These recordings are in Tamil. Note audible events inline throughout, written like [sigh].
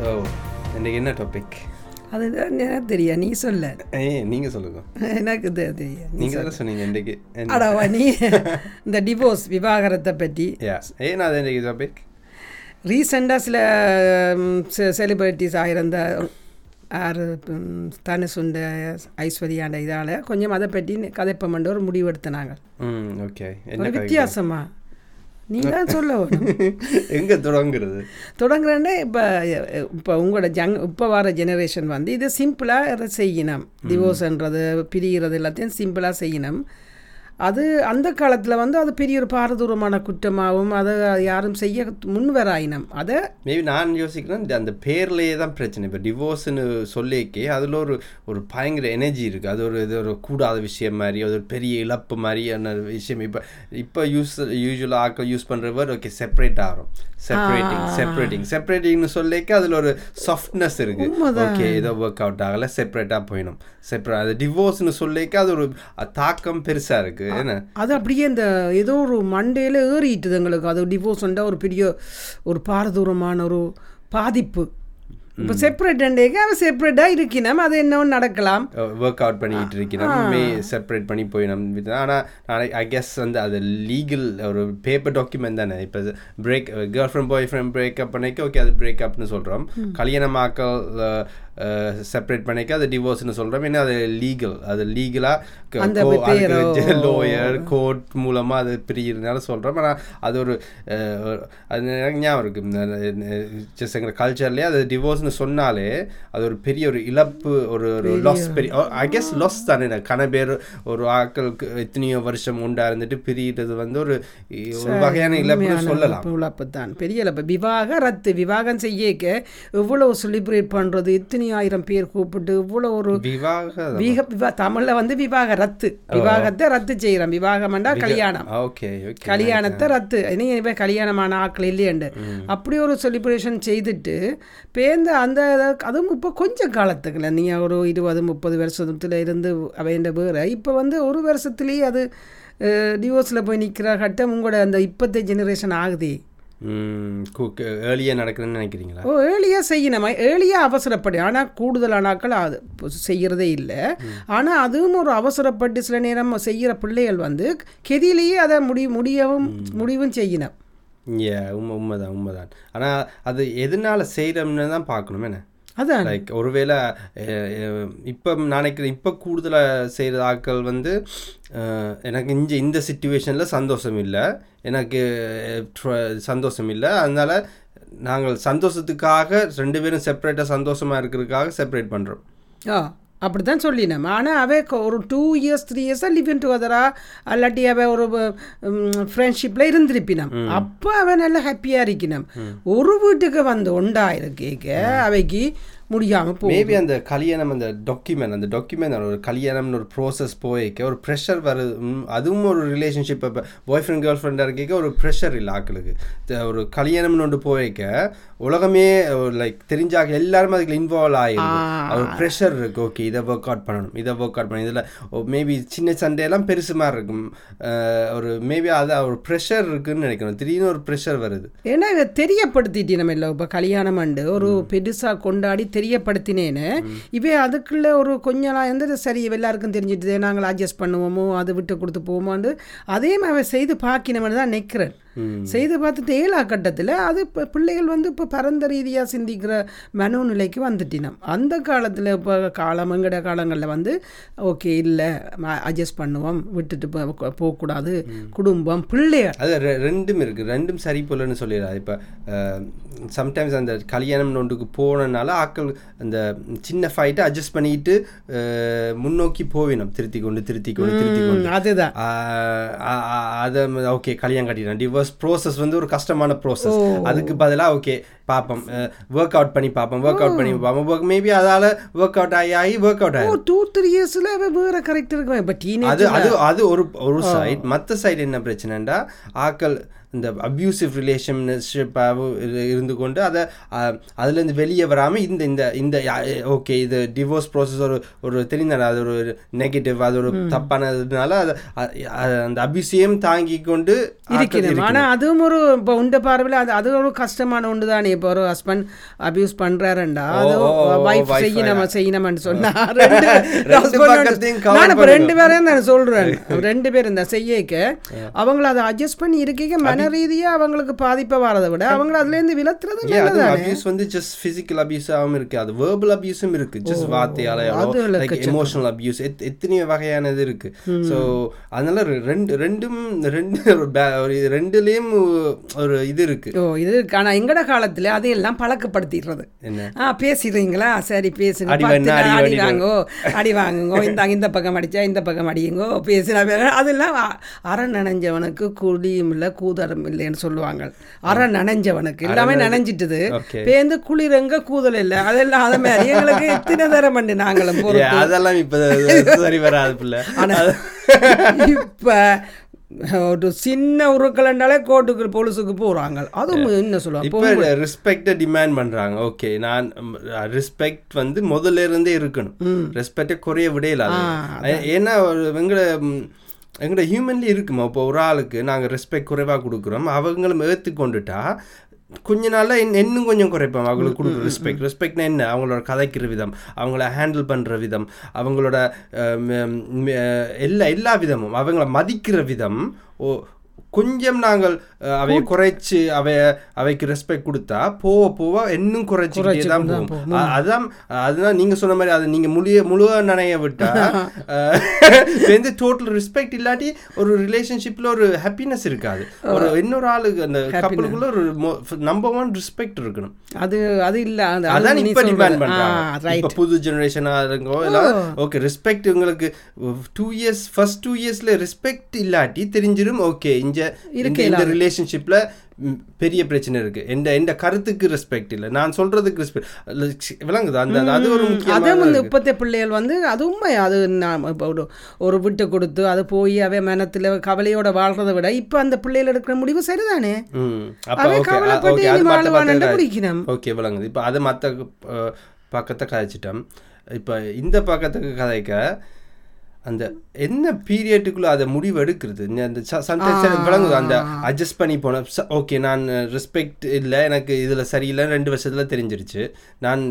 ஸோ இன்றைக்கி என்ன டாபிக் அது எனக்கு தெரியும் நீ சொல்ல. ஏய் நீங்கள் சொல்லுங்க. எனக்கு தெ- தெரியும் நீ நீங்கள் தானே சொன்னீங்க இன்றைக்கு அடவா நீ. இந்த டிவோர்ஸ் விவாகரத்தை பற்றி ஏன் அது இன்றைக்கி டாபிக் ரீசெண்டாக சில செலிபிரிட்டிஸ் ஆகிருந்த ஆறு தனுசுண்ட ஐஸ்வர்யாண்ட இதால் கொஞ்சம் அதை பற்றி கதைப்பமன்ற ஒரு முடிவு எடுத்தனாங்க. ம் ஓகே என்ன ஒரு கதை? வித்தியாசமா நீ தான் சொல்ல [laughs] எங்கே தொடங்குறது? தொடங்குறேன்னா இப்போ இப்போ உங்களோட ஜங் இப்போ வர ஜெனரேஷன் வந்து இது சிம்பிளாக செய்யணும். டிவோர்ஸ்ன்றது பிரிகிறது எல்லாத்தையும் சிம்பிளாக செய்யணும். அது அந்த காலத்தில் வந்து அது பெரிய ஒரு பாரதூரமான குற்றமாகவும் அதை யாரும் செய்ய முன் வராயினம் அதை மேபி நான் யோசிக்கிறேன் இந்த அந்த பேர்லேயே தான் பிரச்சனை. இப்போ டிவோர்ஸ்னு சொல்லிக்கே அதில் ஒரு ஒரு பயங்கர எனர்ஜி இருக்குது அது ஒரு இது ஒரு கூடாத விஷயம் மாதிரி அது ஒரு பெரிய இழப்பு மாதிரியான விஷயம். இப்போ இப்போ யூஸ் யூஸ்வலாக ஆக்கள் யூஸ் பண்ணுற வேர்ட் ஓகே செப்பரேட் ஆகும். செப்பரேட்டிங் செப்பரேட்டிங் செப்பரேட்டிங்னு சொல்லிக்க அதில் ஒரு சாஃப்ட்னஸ் இருக்குது ஓகே ஏதோ ஒர்க் அவுட் ஆகலை செப்பரேட்டாக போயிடும். செப்பரேட் அது டிவோர்ஸ்னு சொல்லிக்க அது ஒரு தாக்கம் பெருசாக இருக்குது என்ன? அது அப்படியே இந்த ஏதோ ஒரு மண்டையில் ஏறிட்டுது எங்களுக்கு. அது டிவோர்ஸ்ண்டா ஒரு பெரிய ஒரு பாரதூரமான ஒரு பாதிப்பு. இப்போ செப்பரேட் அவன் செப்பரேட்டாக இருக்கணும் அது என்ன நடக்கலாம். ஒர்க் அவுட் பண்ணிக்கிட்டு இருக்கிறோம் மே செப்பரேட் பண்ணி போயிடும் ஆனால் ஐ கெஸ் வந்து அது லீகல் ஒரு பேப்பர் டாக்குமெண்ட் தானே. இப்போ break girlfriend boyfriend breakup பண்ணிக்க ஓகே அது பிரேக்கப்னு சொல்கிறோம் கல்யாணமாக்கல் செப்பரேட் பண்ணிக்க அது டிவோர்ஸ்னு சொல்கிறோம் ஏன்னா அது லீகல் அது லீகலாக லோயர் கோர்ட் மூலமாக அது பிரிகிறதுனால சொல்கிறோம் ஆனால் அது ஒரு அது எனக்கு ஞாபகம் இருக்குது ஜஸ்ட் எங்கள் கல்ச்சர்லேயே அது டிவோர்ஸ்னு சொன்னாலே அது ஒரு பெரிய ஒரு இழப்பு ஒரு ஒரு லாஸ் பெரிய ஐ கெஸ் லாஸ் தானே. கன பேர் ஒரு ஆக்களுக்கு எத்தனையோ வருஷம் உண்டா இருந்துட்டு பிரிகிறது வந்து ஒரு ஒரு வகையான இழப்புன்னு சொல்லலாம் இழப்பு தான் பெரிய இழப்பு. விவாக ரத்து விவாகம் செய்யக்க எவ்வளவு செலிப்ரேட் பண்ணுறது இத்தனை ஆயிரம் பேர் கூப்பிட்டு இவ்வளோ ஒரு விவாக விக விவா தமிழில் வந்து விவாக ரத்து. விவாகத்தை ரத்து செய்கிறோம் விவாகம்ண்டா கல்யாணம். கல்யாணத்தை ரத்து. இனி இப்போ கல்யாணமான ஆட்கள் இல்லையண்டு. அப்படி ஒரு செலிப்ரேஷன் செய்துட்டு பேர்ந்து அந்த அதுவும் இப்போ கொஞ்சம் காலத்துக்குல. நீ ஒரு இருபது முப்பது வருஷத்துல இருந்து அவைண்ட வேற. இப்போ வந்து ஒரு வருஷத்துலேயே அது டிவோர்ஸில் போய் நிற்கிற கட்டம் உங்களோட அந்த இப்போத்த ஜெனரேஷன் ஆகுதே. ஏர்லியாக நடக்குதுன்னு நினைக்கிறீங்களா? ஓ ஏர்லியாக செய்யணும். ஏர்லியாக அவசரப்படு. ஆனால் கூடுதலானாக்கள் அது செய்கிறதே இல்லை. ஆனால் அதுவும் ஒரு அவசரப்பட்டு சில நேரம் செய்கிற பிள்ளைகள் வந்து கெதியிலேயே அதை முடி முடியவும் முடிவும் செய்யணும். ஏ உண்மை உண்மைதான் உண்மைதான். ஆனால் அது எதனால செய்கிறோம்னு தான் பார்க்கணும் என்ன? அதான். லைக் ஒருவேளை இப்போ நினைக்கிறேன் இப்போ கூடுதலாக செய்கிற ஆட்கள் வந்து எனக்கு இங்கே இந்த சுச்சுவேஷனில் சந்தோஷம் இல்லை. எனக்கு சந்தோஷம் இல்லை. அதனால் நாங்கள் சந்தோஷத்துக்காக ரெண்டு பேரும் செப்பரேட்டாக சந்தோஷமாக இருக்கிறதுக்காக செப்பரேட் பண்ணுறோம் ஆ. அப்படி தான் சொல்லினோம் ஆனால் அவ ஒரு டூ இயர்ஸ் த்ரீ இயர்ஸாக லிவிங் டுகெதரா அல்லாட்டி அவ ஒரு ஃப்ரெண்ட்ஷிப்பில் இருந்திருப்பினம். அப்போ அவன் நல்ல ஹாப்பியாக இருக்கணும் ஒரு வீட்டுக்கு வந்து உண்டா இருக்கேக்க அவைக்கு முடியாமல் போ மேபி அந்த கல்யாணம் அந்த டாக்குமெண்ட் அந்த டாக்குமெண்ட் ஒரு கல்யாணம்னு ஒரு ப்ரோசஸ் போய்க்க ஒரு ப்ரெஷர் வருது அதுவும் ஒரு ரிலேஷன்ஷிப் இப்போ பாய் ஃப்ரெண்ட் கேர்ள் ஃப்ரெண்டாக இருக்க ஒரு ப்ரெஷர் இல்லை ஆக்களுக்கு. ஒரு கல்யாணம்னு ஒன்று போய்க்க உலகமே லைக் தெரிஞ்சாக்க எல்லாருமே அதுக்கு இன்வால்வ் அது ஒரு ப்ரெஷர் இருக்குது ஓகே இதை ஒர்க் அவுட் பண்ணணும் இதை ஒர்க் அவுட் பண்ணணும். இதில் மேபி சின்ன சண்டையெல்லாம் பெருசு மாதிரி இருக்கும். ஒரு மேபி அது ஒரு ப்ரெஷர் இருக்குன்னு நினைக்கிறேன் திடீர்னு ஒரு ப்ரெஷர் வருது. ஏன்னா இதை தெரியப்படுத்திட்டு நம்ம இல்லை. இப்போ கல்யாணம் அண்டு ஒரு பெருசாக கொண்டாடி தெரியப்படுத்தினேன்னு. இவே அதுக்குள்ள ஒரு கொஞ்ச நாள் வந்து சரி எல்லாருக்கும் தெரிஞ்சிட்டு நாங்கள் அட்ஜஸ்ட் பண்ணுவோமோ அதை விட்டு கொடுத்து போவோமான்னு அதே மாதிரி செய்து பார்க்கணும்னு தான் நிற்கிறேன் செய்து பார்த்துட்டு ஏழா கட்டத்தில் அது இப்போ பிள்ளைகள் வந்து இப்போ பரந்த ரீதியாக சிந்திக்கிற மனோநிலைக்கு வந்துட்டினோம். அந்த காலத்தில் இப்போ காலம் எங்கட காலங்களில் வந்து ஓகே இல்லை அட்ஜஸ்ட் பண்ணுவோம் விட்டுட்டு போகக்கூடாது குடும்பம் பிள்ளைகள். அது ரெண்டும் இருக்குது ரெண்டும் சரி போலன்னு சொல்லிடுறாரு இப்போ சம்டைம்ஸ் அந்த கல்யாணம் ஒன்றுக்கு போனனால ஆக்கள் அந்த சின்ன ஃபைட்டை அட்ஜஸ்ட் பண்ணிக்கிட்டு அஹ், முன்னோக்கி போவினோம். திருத்தி கொண்டு திருத்தி கொண்டு திருத்தி கொண்டு அதுதான் அதை ஓகே கல்யாணம் கட்டிடுறேன் டிவோர்ஸ் ப்ரோசஸ் வந்து ஒரு கஷ்டமான ப்ரோசஸ் அதுக்கு பதிலாக ஓகே பார்ப்போம். ஒர்க் அவுட் பண்ணி பார்ப்போம். ஒர்க் அவுட் பண்ணி பார்ப்போம். மேபி அதால் ஒர்க் அவுட் ஆகி ஆகி ஒர்க் அவுட் ஆகி ஓ டூ த்ரீ இயர்ஸில் வேற கரெக்ட் இருக்கும் இப்போ டீனேஜ் அது அது அது ஒரு ஒரு சைட் மற்ற சைடு என்ன பிரச்சனைண்டா ஆக்கள் இந்த அப்யூசிவ் ரிலேஷன்ஷிப்பாகவும் இருந்து கொண்டு அதை அதுலேருந்து வெளியே வராமல் இந்த இந்த இந்த ஓகே இது டிவோர்ஸ் ப்ராசஸ் ஒரு ஒரு தெரிந்தானே அது ஒரு நெகட்டிவ் அது ஒரு தப்பானதுனால அது அந்த அபியூசியம் தாங்கி கொண்டு ஆட்கள் இருக்கணும் இருக்கணும். ஆனா அதுவும் ஒரு இப்போ உண்ட பார்வையில் அது அது ஒரு கஷ்டமான ஒன்று தானே இப்போ ஒரு ஹஸ்பண்ட் அபியூஸ் பண்றாருண்டா? wife, செய்யணும். செய்யணும்னு சொன்னா ரெண்டு நான் இப்போ. பேரையும் நான் சொல்றேன். [laughs] ரெண்டு பேர் இந்த செய்யக்க அவங்கள அதை அட்ஜஸ்ட் பண்ணி இருக்கீங்க மன ரீதியா அவங்களுக்கு பாதிப்பை வரதை விட அவங்கள அதுல இருந்து விலத்துறது அபியூஸ் வந்து ஜஸ்ட் பிசிக்கல் அபியூஸாகவும் இருக்கு. அது வேர்பல் அபியூஸும் இருக்கு. ஜஸ்ட் லைக் எமோஷனல் அபியூஸ் எத்தனையோ வகையானது இருக்கு. ஸோ அதனால ரெண்டு ரெண்டும் ரெண்டு ரெண்டுலேயும் ஒரு இது இருக்கு. ஓ இது இருக்கு. ஆனா எங்கட காலத்துல அதையெல்லாம் பழக்கப்படுத்திடுறது. ஆ பேசிடுறீங்களா? சரி பேசுங்க. அடி. வாங்கோ அடி வாங்குங்கோ இந்த இந்த பக்கம் அடிச்சா இந்த பக்கம் அடியுங்கோ பேசினா அதெல்லாம் அரை நனைஞ்சவனுக்கு குழியும் இல்லை கூதரம் இல்லைன்னு சொல்லுவாங்க அரை நனைஞ்சவனுக்கு. எல்லாமே நனைஞ்சிட்டுது. பேந்து குளிரங்க கூதல் இல்லை. அதெல்லாம் அதை மாதிரி எங்களுக்கு எத்தனை தரம் பண்ணி நாங்களும் அதெல்லாம் இப்ப சரி வராது இப்ப ஒரு சின்ன உருக்கலண்டாலே கோட்டுக்கு போலீஸுக்கு போறாங்க. அதுவும் என்ன சொல்லுவாங்க? இப்ப ரெஸ்பெக்ட டிமாண்ட் பண்றாங்க. ஓகே நான் ரெஸ்பெக்ட் வந்து முதல்ல இருந்தே இருக்கணும். ரெஸ்பெக்டை குறைய விடையில. ஏன்னா ம், எங்கட ஹியூமன்லி இருக்குமா? இப்போ ஒரு ஆளுக்கு நாங்க ரெஸ்பெக்ட் குறைவா கொடுக்குறோம். அவங்களும் ஏற்றுக்கொண்டுட்டா கொஞ்ச நாள்ல இன்- இன்னும் கொஞ்சம் குறைப்போம் அவங்களுக்கு கொடுக்குற ரெஸ்பெக்ட் ரெஸ்பெக்ட்னா என்ன? அவங்களோட கதைக்கிற விதம் அவங்கள ஹேண்டில் பண்ற விதம் அவங்களோட எல்லா எல்லா விதமும் அவங்கள மதிக்கிற விதம் ஓ கொஞ்சம் நாங்கள் அவைய குறைச்சு அவைய அவைக்கு ரெஸ்பெக்ட் கொடுத்தா போக போக இன்னும் குறைச்சிக்கிட்டே தான் போகும். அ- அதான் அதுதான் நீங்க சொன்ன மாதிரி அது நீங்க முழிய முழுவ நனைய விட்டா [laughs] [laughs] வந்து டோட்டல் ரெஸ்பெக்ட் இல்லாட்டி ஒரு ரிலேஷன்ஷிப்ல ஒரு ஹாப்பினஸ் இருக்காது. ஒரு இன்னொரு ஆளுக்கு அந்த கப்பலுக்குள்ள ஒரு நம்பர் ஒன் ரெஸ்பெக்ட் இருக்கணும். அது அது இல்ல. அது அதான் இப்ப டிமாண்ட். பண்றாங்க. இப்ப புது ஜெனரேஷனா இருக்கோ ஓகே ரெஸ்பெக்ட் உங்களுக்கு டூ இயர்ஸ் ஃபர்ஸ்ட் டூ இயர்ஸ்ல ரெஸ்பெக்ட் இல்லாட்டி தெரிஞ்சிடும் ஓகே இங்க இந்த- இந்த ரிலேஷன்ஷிப்ல பெரிய பிரச்சனை இருக்கு. எந்த எந்த கருத்துக்கு ரெஸ்பெக்ட் இல்ல. நான் சொல்றதுக்கு ரெஸ்பெக்ட் விளங்குது. அந்த அது ஒரு அதே வந்து இப்போத்தைய பிள்ளைகள் வந்து அது உண்மை. அது நான் ஒரு ஒரு விட்டு கொடுத்து அது போய் அவன் மனத்துல கவலையோட வாழ்றதை விட இப்போ அந்த பிள்ளைகள் எடுக்கிற முடிவு சரிதானே? ஓகே விளங்குது. இப்போ அது மற்ற பக்கத்தை கதைச்சிட்டோம். இப்போ இந்த பக்கத்துக்கு கதைக்க அந்த என்ன பீரியட்டுக்குள்ள அதை முடிவு எடுக்கிறது அந்த சம்டைம்ஸ் விளங்குது. அந்த அட்ஜஸ்ட் பண்ணி போன ஓகே நான் ரெஸ்பெக்ட் இல்லை எனக்கு இதில் சரியில்லை ரெண்டு வருஷத்துல தெரிஞ்சிருச்சு. நான்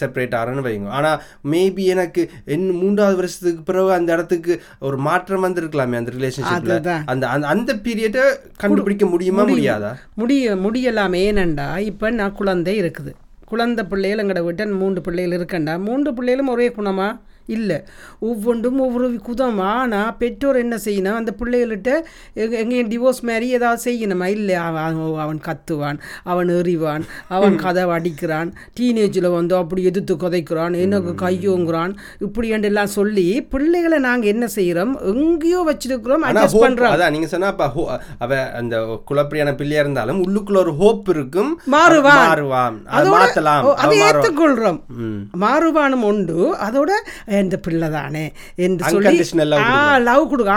செப்பரேட் ஆகிறேன்னு வைங்க. ஆனால் மேபி எனக்கு இன்னும் மூன்றாவது வருஷத்துக்கு பிறகு அந்த இடத்துக்கு ஒரு மாற்றம் வந்திருக்கலாமே அந்த ரிலேஷன்ஷிப்பில். அந்த அந்த அந்த பீரியட்டை கண்டுபிடிக்க முடியுமா முடியாதா? முடிய முடியலாம். ஏனண்டா இப்போ நான் குழந்தை இருக்குது. குழந்தை பிள்ளைகள் எங்கட வீட்டில் மூன்று பிள்ளைகள் இருக்கண்டா மூன்று பிள்ளைகளும் ஒரே குணமா? இல்லை. ஒவ்வொன்றும் ஒவ்வொரு குதம். ஆனால் பெற்றோர் என்ன செய்யணும்? அந்த பிள்ளைகள்கிட்ட எங்க எங்கேயும் டிவோர்ஸ் மாதிரி ஏதாவது செய்யணுமா? இல்லை. அவன் அவன் கத்துவான் அவன் எறிவான் அவன் கதவை அடிக்கிறான் டீனேஜில் வந்து அப்படி எதிர்த்து குதைக்கிறான் எனக்கு கையோங்கிறான் இப்படி எல்லாம் சொல்லி பிள்ளைகளை நாங்கள் என்ன செய்கிறோம் எங்கேயோ வச்சிருக்கிறோம் அட்ஜஸ்ட் பண்ணுறோம் அதான் நீங்க சொன்னா அப்ப அவ அந்த குழப்படியான பிள்ளையா இருந்தாலும் உள்ளுக்குள்ள ஒரு ஹோப் இருக்கும். மாறுவான். மாறுவான். அதை அதோட மாத்தலாம். ஓ, அவ அதை மாறுவான். ஏற்றுக்கொள்றோம் ம். மாறுபானம் உண்டு. அதோட இந்த பிள்ளை தானே என்று சொல்லி. லவ் கொடுக்க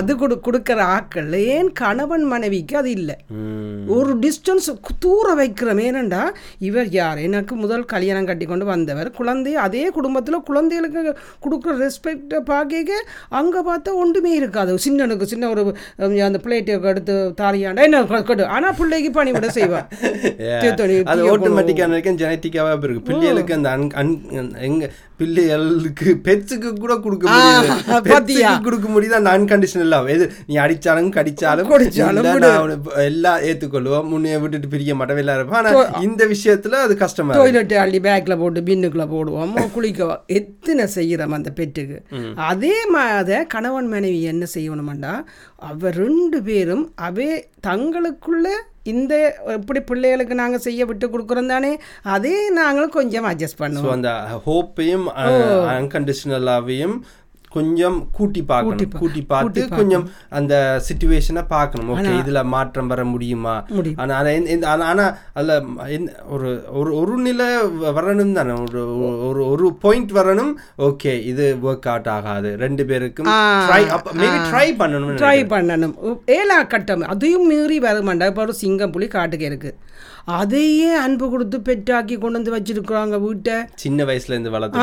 அது கொடு கொடுக்குற ஆக்கள் ஏன் கணவன் மனைவிக்கு அது இல்லை. ஒரு டிஸ்டன்ஸ் தூர வைக்கிறோம். ஏனண்டா இவர் யார்? எனக்கு முதல் கல்யாணம் கட்டி கொண்டு வந்தவர். குழந்தை அதே குடும்பத்தில் குழந்தைகளுக்கு கொடுக்குற ரெஸ்பெக்டை பார்க்க அங்கே பார்த்தா ஒன்றுமே இருக்காது. சின்னனுக்கு சின்ன ஒரு அந்த பிளேட்டை எடுத்து தாரியாண்டா என்ன கொடு. ஆனால் பிள்ளைக்கு பணி விட. தீர்த்தணி, அது ஆட்டோமேட்டிக்காக இருக்கும் ஜெனட்டிக்காவே இருக்கு. பிள்ளைகளுக்கு அந்த அன் எங்க பிள்ளைகளுக்கு பெட்ஸுக்கு கூட கொடுக்க முடியுது பாத்தியா? பெட்ஸுக்கு கொடுக்க முடியுது? அந்த அன்கண்டிஷனல் லவ் எது? நீ அடிச்சாலும் கடிச்சாலும் கொடிச்சாலும் எல்லாம் ஏத்துக்கொள்ளுவோம். முன்னே விட்டுட்டு பிரிக்க மாட்டேன் எல்லாம் இருப்பேன் ஆனா இந்த விஷயத்துல அது கஷ்டமா. டாய்லெட் அள்ளி பேக்கில் போட்டு பின்னுக்குள்ள போடுவோம். [laughs] குளிக்க எத்தனை செய்கிறோம் அந்த பெட்டுக்கு? அதே மாதிரி கணவன் மனைவி என்ன செய்யணுமாண்டா அவ ரெண்டு பேரும் அவே தங்களுக்குள்ள இந்த இப்படி பிள்ளைகளுக்கு நாங்கள் செய்ய விட்டு கொடுக்குறோம் தானே அதே நாங்களும் கொஞ்சம் அட்ஜஸ்ட் பண்ணுவோம். அந்த ஹோப்பையும் அன்கண்டிஷனலாவையும் கொஞ்சம் கூட்டி பார்க்கணும். கூட்டி பார்த்து கொஞ்சம் அந்த சுச்சுவேஷனை பார்க்கணும். ஓகே இதுல மாற்றம் வர முடியுமா. ஆனா ஆனா அதுல ஒரு ஒரு ஒரு நிலை வரணும் தானே. ஒரு ஒரு பாயிண்ட் வரணும். ஓகே இது ஒர்க் அவுட் ஆகாது. ரெண்டு பேருக்கும் ட்ரை மேபி ட்ரை பண்ணணும் ட்ரை பண்ணணும். ஏழா கட்டம் அதையும் மீறி வருமாண்டா இப்போ ஒரு சிங்கம் புலி காட்டுக்கு இருக்கு. அதையே அன்பு கொடுத்து பெட்டாக்கி கொண்டு வந்து வச்சிருக்கிறாங்க வீட்டை. சின்ன வயசுல இருந்து வளர்த்த.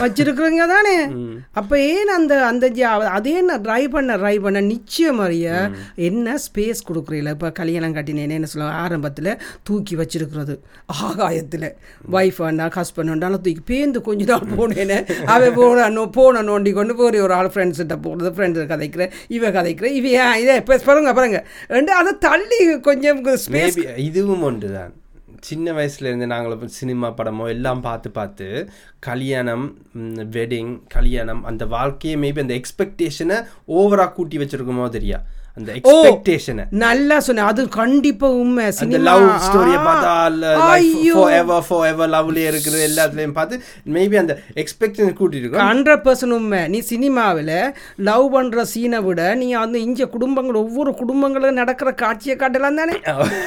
வச்சிருக்கிறீங்க தானே. [laughs] அப்ப ஏன் அந்த அந்த அதே நான் ட்ரை பண்ண ட்ரை பண்ண நிச்சயம் அறிய என்ன ஸ்பேஸ் கொடுக்குறீல? இப்போ கல்யாணம் கட்டினேன்னு என்ன சொல்லுவாங்க? ஆரம்பத்தில் தூக்கி வச்சிருக்கிறது. ஆகாயத்தில். ஒய்ஃப் வேண்டா ஹஸ்பண்ட் வேண்டாம் தூக்கி பேந்து கொஞ்ச நாள் போனேன்னு அவன் போன போன நோண்டி கொண்டு போய் ஒரு ஆள் ஃப்ரெண்ட்ஸ்கிட்ட போகிறது ஃப்ரெண்ட்ஸ் கதைக்கிற இவ கதைக்கிற இவ இதை பாருங்க பாருங்க. ரெண்டு அதை தள்ளி கொஞ்சம் ஸ்பேஸ் மேபி இதுவும் ஒன்று தான் சின்ன வயசுலேருந்து நாங்களும் சினிமா படமோ எல்லாம் பார்த்து பார்த்து கல்யாணம் வெட்டிங் கல்யாணம் அந்த வாழ்க்கையை மேபி அந்த எக்ஸ்பெக்டேஷனை ஓவராக கூட்டி வச்சுருக்கோமோ தெரியா? அந்த எக்ஸ்பெக்டேஷனை நல்லா சொன்ன அது கண்டிப்பா உண்மை. அந்த லவ் ஸ்டோரியை பார்த்தா ஐயோ. ஃபோ எவர் லவ்லேயே இருக்குது எல்லாத்துலேயும் பார்த்து மேபி அந்த எக்ஸ்பெக்டேஷன் கூட்டிட்டு ஹண்ட்ரட் பர்சன்ட் உண்மை. நீ சினிமாவில் லவ் பண்ணுற சீனை விட நீ அந்த இஞ்ச குடும்பங்கள் ஒவ்வொரு குடும்பங்களும் நடக்கிற காட்சியை காட்டலாம் தானே?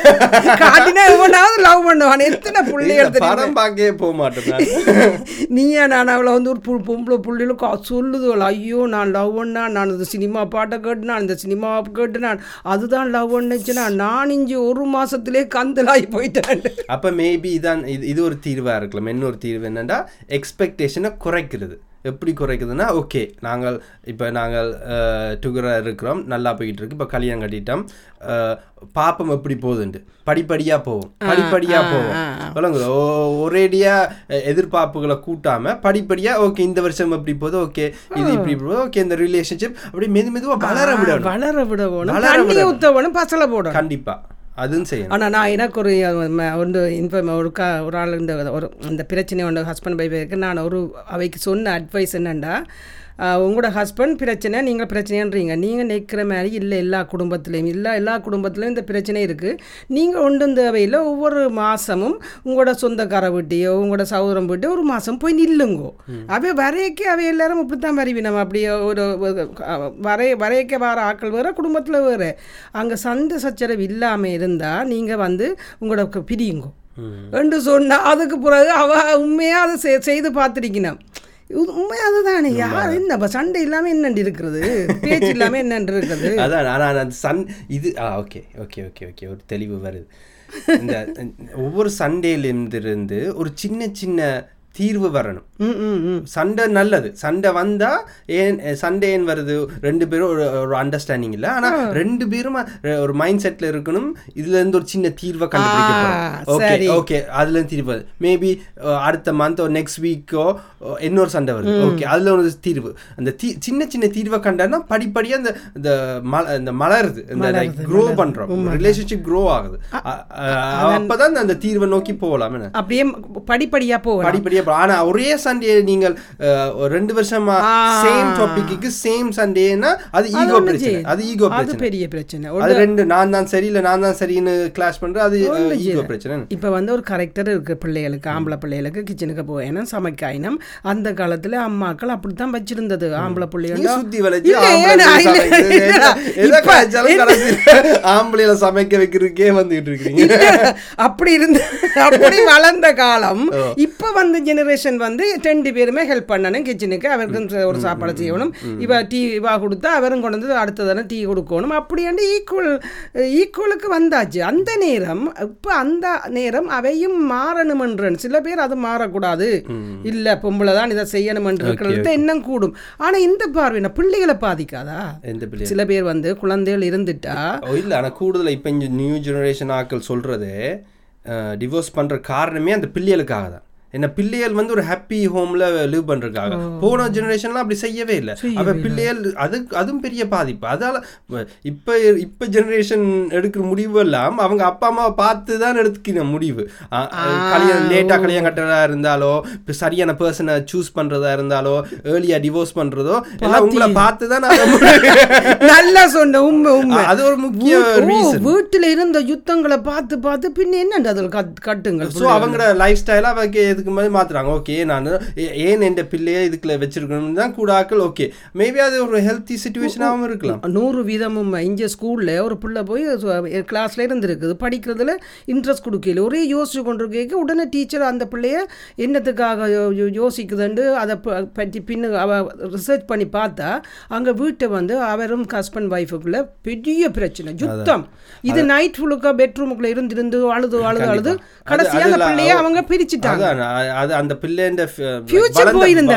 [laughs] காட்டினா எவனாவது லவ் பண்ணுவான். எத்தனை பிள்ளைகள் தெரியும் படம் பார்க்கவே போக மாட்டேன் நான். [laughs] நீயா நான் அவளை வந்து ஒரு பொம்பளை பிள்ளைகளுக்கு சொல்லுதுவள் ஐயோ நான் லவ் பண்ணா நான் இந்த சினிமா பாட்டை கேட்டுனா இந்த சினிமா கேட்டுனான். அதுதான் லவ் பண்ணுச்சுன்னா நான் இஞ்சி ஒரு மாசத்திலே கந்தலாகி போயிட்டேன். அப்போ மேபி இதான் இது இது ஒரு தீர்வாக இருக்கலாம். இன்னொரு தீர்வு என்னென்னா எக்ஸ்பெக்டேஷனை குறைக்கிறது. எப்படி குறைக்குதுன்னா ஓகே நாங்கள் இப்போ நாங்கள் டுகராக இருக்கிறோம் நல்லா போயிட்டு இருக்கு இப்போ கல்யாணம் கட்டிட்டோம் பாப்பம் எப்படி போகுதுன்ட்டு. படிப்படியாக போவோம் படிப்படியாக போவோம். விளங்குதோ ஒரேடியா அஹ், எதிர்பார்ப்புகளை கூட்டாம படிப்படியா ஓகே இந்த வருஷம் எப்படி போகுது ஓகே இது இப்படி போகுது ஓகே இந்த ரிலேஷன்ஷிப் அப்படி மெது மெதுவா வளர விடணும். வளர விட வளர விடணும். பசலை போடணும். கண்டிப்பா. அதுவும் செய்யும் ஆனால் நான் எனக்கு ஒரு ம- ஒன்று இன்ஃபர்ம் ஒரு கா ஒரு ஆள் இந்த ஒரு இந்த பிரச்சனை ஒன்று ஹஸ்பண்ட் பைஃபுக்கு நான் ஒரு அவைக்கு சொன்ன அட்வைஸ் என்னென்னா உங்களோட ஹஸ்பண்ட் பிரச்சனை நீங்கள் பிரச்சனைன்றீங்க. நீங்கள் நிற்கிற மாதிரி இல்லை எல்லா குடும்பத்துலேயும். இல்லை எல்லா குடும்பத்துலேயும் இந்த பிரச்சனை இருக்குது நீங்கள் ஒன்றும் தேவையில்லை. ஒவ்வொரு மாதமும் உங்களோட சொந்தக்கார வீட்டையோ உங்களோட சகோதரம் வீட்டையோ ஒரு மாதம் போய் நில்லுங்கோ. அவை வரையக்க அவை எல்லாரும் இப்படி தான் வருவி நம்ம அப்படியே ஒரு வரைய வரையக்க வர ஆட்கள் வேறு குடும்பத்தில் வேறு. அங்கே சண்டை சச்சரவு இல்லாமல் இருந்தால் நீங்கள் வந்து உங்களோட பிரியுங்கோ. என்று சொன்னா அதுக்கு பிறகு அவ உண்மையாக அதை செய்து பார்த்துருக்கணும். உண்மை அதுதானே? யார் என்ன இப்ப சண்டை இல்லாமல் என்னண்டு இருக்கிறது பேச்சு இல்லாமல் என்னண்டு இருக்குது? [laughs] அதான் ஆனால் அந்த சன் இது ஆ ஓகே ஓகே ஓகே ஓகே. ஒரு தெளிவு வருது. இந்த ஒவ்வொரு சண்டேலேருந்து ஒரு சின்ன சின்ன தீர்வு வரணும். சண்டை நல்லது. சண்டை வந்தா ஏன் சண்டே ஏன் வருது? ரெண்டு பேரும் ஒரு ஒரு அண்டர்ஸ்டாண்டிங் இல்லை. ஆனா ரெண்டு பேரும் ஒரு மைண்ட் செட்ல இருக்கணும். இதுல இருந்து ஒரு சின்ன தீர்வை கண்டுபிடிக்க ஓகே அதுல இருந்து தீர்வு மேபி அடுத்த மந்த் நெக்ஸ்ட் வீக்கோ இன்னொரு சண்டை வருது. ஓகே அதுல ஒரு தீர்வு. அந்த சின்ன சின்ன தீர்வை கண்டானா படிப்படியா அந்த இந்த மல இந்த மலருது. இந்த லைக் க்ரோ பண்றோம். ரிலேஷன்ஷிப் க்ரோ ஆகுது. அப்பதான் அந்த தீர்வை நோக்கி போகலாம். அப்படியே படிப்படியாக போகலாம். படிப்படியா போ- ஆனா ஒரே சண்டே நீங்கள் ரெண்டு வருஷமா. சேம் டாபிக்கு சேம் சண்டேனா அது ஈகோ பிரச்சனை. அது ஈகோ அது பிரச்சனை. பெரிய பிரச்சனை. அது ரெண்டு நான் தான் சரியில்லை நான் தான் சரின்னு கிளாஸ் பண்றேன் அது ஈகோ. பிரச்சனை. இப்போ வந்து ஒரு கரெக்டர் இருக்கு பிள்ளைகளுக்கு ஆம்பளை பிள்ளைகளுக்கு கிச்சனுக்கு போயணும் சமைக்காயினம் அந்த காலத்துல அம்மாக்கள் அப்படித்தான் வச்சிருந்தது. ஆம்பளை பிள்ளைகள் சுத்தி வளைச்சு இல்ல, இல்ல, இல்ல, கடைசியில ஆம்பளையில சமைக்க வைக்கிறதுக்கே வந்துட்டு இருக்கீங்க அப்படி இருந்து அப்படி வளர்ந்த காலம் இப்ப வந்த ஜெனரேஷன் வந்து ரெண்டு பேருமே ஹெல்ப் பண்ணணும். கிச்சனுக்கு அவருக்கும் ஒரு சாப்பாடு செய்யணும். இவ டீ இவா கொடுத்தா அவரும் கொண்டு வந்து அடுத்ததானே டீ கொடுக்கணும். அப்படியாண்டு ஈக்குவல் ஈக்குவலுக்கு வந்தாச்சு. அந்த நேரம் இப்போ அந்த நேரம் அவையும் மாறணுமன்றன் சில பேர் அது மாறக்கூடாது. இல்ல பொம்பளை தான் இதை செய்யணுமன்ற இருக்கிறது. இன்னும் கூடும். ஆனா இந்த பார்வை பிள்ளைகளை பாதிக்காதா? சில பேர் வந்து குழந்தைகள் இருந்துட்டா? இல்ல ஆனா கூடுதலா இப்ப நியூ ஜெனரேஷன் ஆட்கள் சொல்றது டிவோர்ஸ் பண்ற காரணமே அந்த பிள்ளைகளுக்காக தான் என்ன பிள்ளைகள் வந்து ஒரு ஹாப்பி ஹோம்ல லிவ் பண்றதுக்காக. போன ஜெனரேஷன்லாம் அப்படி செய்யவே இல்லை. அவ பிள்ளைகள் அது அதுவும் பெரிய பாதிப்பு. அதால இப்ப இப்ப ஜெனரேஷன் எடுக்கிற முடிவு எல்லாம் அவங்க அப்பா அம்மாவை பார்த்து தான் எடுத்துக்கிற முடிவு கல்யாணம் லேட்டா கல்யாணம் கட்டுறதா இருந்தாலோ சரியான பர்சனை சூஸ் பண்றதா இருந்தாலோ ஏர்லியா டிவோர்ஸ் பண்றதோ எல்லாம் உங்களை பார்த்து தான் [laughs] நல்லா சொன்ன உண்மை உண்மை. அது ஒரு முக்கிய வீட்டுல இருந்த யுத்தங்களை பார்த்து பார்த்து பின்ன என்னண்டு அதில் கட் கட்டுங்கள் ஸோ அவங்களோட லைஃப் ஸ்டைலை அவங்க எதுக்கு மாதிரி மாத்துறாங்க. ஓகே நான் ஏன் என் பிள்ளையை இதுக்குள்ள வச்சிருக்கணும் தான் கூட ஆக்கள் ஓகே மேபி அது ஒரு ஹெல்த்தி சுச்சுவேஷனாகவும் இருக்கலாம். நூறு வீதமும் இங்கே ஸ்கூலில் ஒரு பிள்ளை போய் கிளாஸில் இருந்திருக்குது. படிக்கிறதுல இன்ட்ரெஸ்ட் கொடுக்கல ஒரே யோசிச்சு கொண்டு கேட்க உடனே டீச்சர் அந்த பிள்ளைய என்னத்துக்காக யோசிக்குதுண்டு? அதை பற்றி பின்னு அவ ரிசர்ச் பண்ணி பார்த்தா அங்கே வீட்டை வந்து அவரும் ஹஸ்பண்ட் ஒய்ஃபுக்குள்ள பெரிய பிரச்சனை. யுத்தம். இது நைட் ஃபுல்லுக்கா பெட்ரூமுக்குள்ள இருந்து இருந்து அழுது அழுது அழுது கடைசியாக அந்த பிள்ளைய அவ- அவங்க பிரிச்சுட்டாங்க. அது அந்த பிள்ளைண்ட.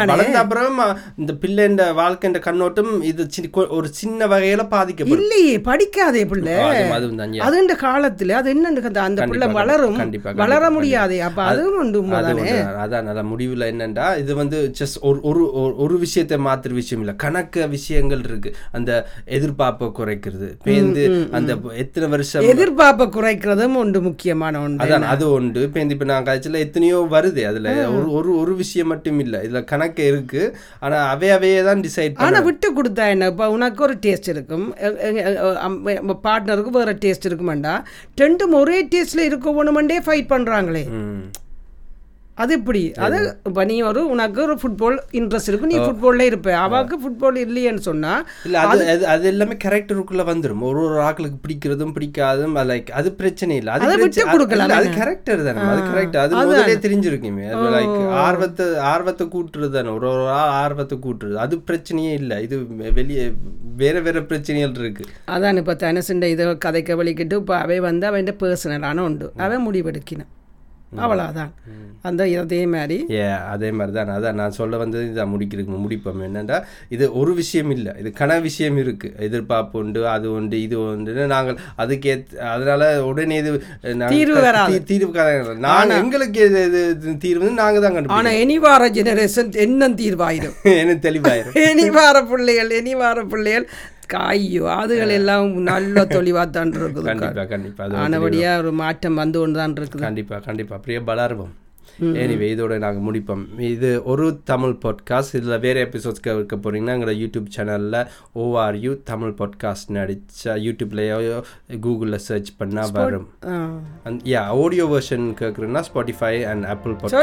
வளர்ந்த அப்புறம் இந்த பிள்ளைண்ட வாழ்க்கைன்ற கண்ணோட்டம் இது ஒரு சின்ன வகையில பாதிக்கப்படும். இல்லையே படிக்காதே பிள்ளை. அது- இந்த காலத்துல அது என்னன்னு அந்த- பிள்ளை வளரும். வளர முடியாதே. அப்ப அதுவும் உண்டு. அதான் நல்ல முடிவுல என்னண்டா இது வந்து ஜஸ்ட் ஒரு ஒரு ஒரு- விஷயத்தை மாத்துற விஷயம் இல்ல. கணக்க விஷயங்கள் இருக்கு. அந்த எதிர்பார்ப்பை குறைக்கிறது. பேந்து அந்த எத்தனை வருஷம் எதிர்பார்ப்பை குறைக்கிறதும் உண்டு முக்கியமான ஒன்று அதான் அது உண்டு இப்போ இந்த இப்போ நான் காய்ச்சல எத்தனையோ வருது. அதுல ஒரு ஒரு ஒரு விஷயம் மட்டும் இல்ல இதுல கணக்கு இருக்கு. ஆனா அவை அவையே தான் டிசைட் ஆனா விட்டு கொடுத்தா என்ன? இப்போ உனக்கு ஒரு டேஸ்ட் இருக்கும். பார்ட்னருக்கு வேற டேஸ்ட் இருக்குமாண்டா? ரெண்டும் ஒரே டேஸ்ட்ல இருக்க வேணுமெண்டே ஃபைட் பண்றாங்களே. அது எப்படி? அது இப்போ நீ ஒரு உனக்கு ஒரு ஃபுட்பால் இன்ட்ரெஸ்ட் இருக்கும் நீ ஃபுட்பால்ல இருப்ப. அவளுக்கு ஃபுட்பால் இல்லையேன்னு சொன்னா இல்ல அது அது அது எல்லாமே கேரக்டருக்குள்ள வந்துரும். ஒரு ஒரு ஆட்களுக்கு பிடிக்கிறதும் பிடிக்காதும் லைக் அது பிரச்சனை இல்ல. அது விட்டு கொடுக்கலாம் அது கேரக்டர் தானே. அது கரெக்ட் அது முதலே தெரிஞ்சிருக்குமே. லைக் ஆர்வத்தை ஆர்வத்தை கூட்டுறது தானே. ஒரு ஒரு ஆர்வத்தை கூட்டுறது. அது பிரச்சனையே இல்ல. இது வெளியே வேற வேற பிரச்சனைகள் இருக்கு. அதான் இப்போ தனசுண்ட இதை கதைக்க வலிக்கிட்டு இப்போ அவை வந்து அவன் பர்சனலான உண்டு. அவன் முடிவெடுக்கினான். அவ்வளோதான் அந்த அதே மாதிரி. ஏ அதே மாதிரி தான் அதான் நான் சொல்ல வந்தது இதான் முடிக்கிறதுக்கு முடிப்போம். என்னன்னா இது ஒரு விஷயம் இல்லை. இது கன விஷயம் இருக்கு. எதிர்பார்ப்பு உண்டு அது உண்டு இது உண்டு நாங்கள் அதுக்கே அதனால உடனே இது தீர்வு தீர்வு நான் எங்களுக்கு இது தீர்வு நாங்க தான் கண்டுபிடிக்கணும். ஆனா இனி வார ஜெனரேஷன் என்ன தீர்வாயிரும். [laughs] எனக்கு தெளிவாயிரும். இனி வார பிள்ளைகள் இனி வார பிள்ளைகள் காய்யோ அதுகள் எல்லாம் நல்ல [laughs] தெளிவாத்தான் இருக்குது கண்டிப்பா கண்டிப்பா. அது ஆனபடியா ஒரு மாற்றம் வந்து கொண்டு தான் இருக்குது. கண்டிப்பா கண்டிப்பா. அப்படியே பலர்வம் எனிவே இதோட நாங்கள் முடிப்போம். இது ஒரு தமிழ் பாட்காஸ்ட் இதில் வேறு எபிசோட்ஸ் கேட்க போறீங்கன்னா எங்களோட யூடியூப் சேனலில் ஓஆர்யூ தமிழ் பாட்காஸ்ட் அடிச்சா யூடியூப்லேயோ கூகுளில் சர்ச் பண்ணால் வரும். அண்ட் யா ஆடியோ வெர்ஷன் கேட்குறேன்னா ஸ்பாட்டிஃபை அண்ட் ஆப்பிள் பாட்காஸ்ட்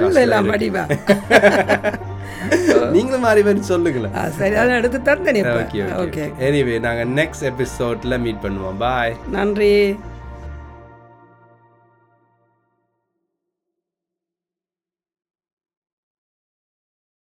நீங்களும் மாறி மாதிரி சொல்லுங்களேன். சரி அதை எடுத்து தந்தேன் ஓகே ஓகே எனிவே நாங்கள் நெக்ஸ்ட் எபிசோடில் மீட் பண்ணுவோம். பாய் நன்றி.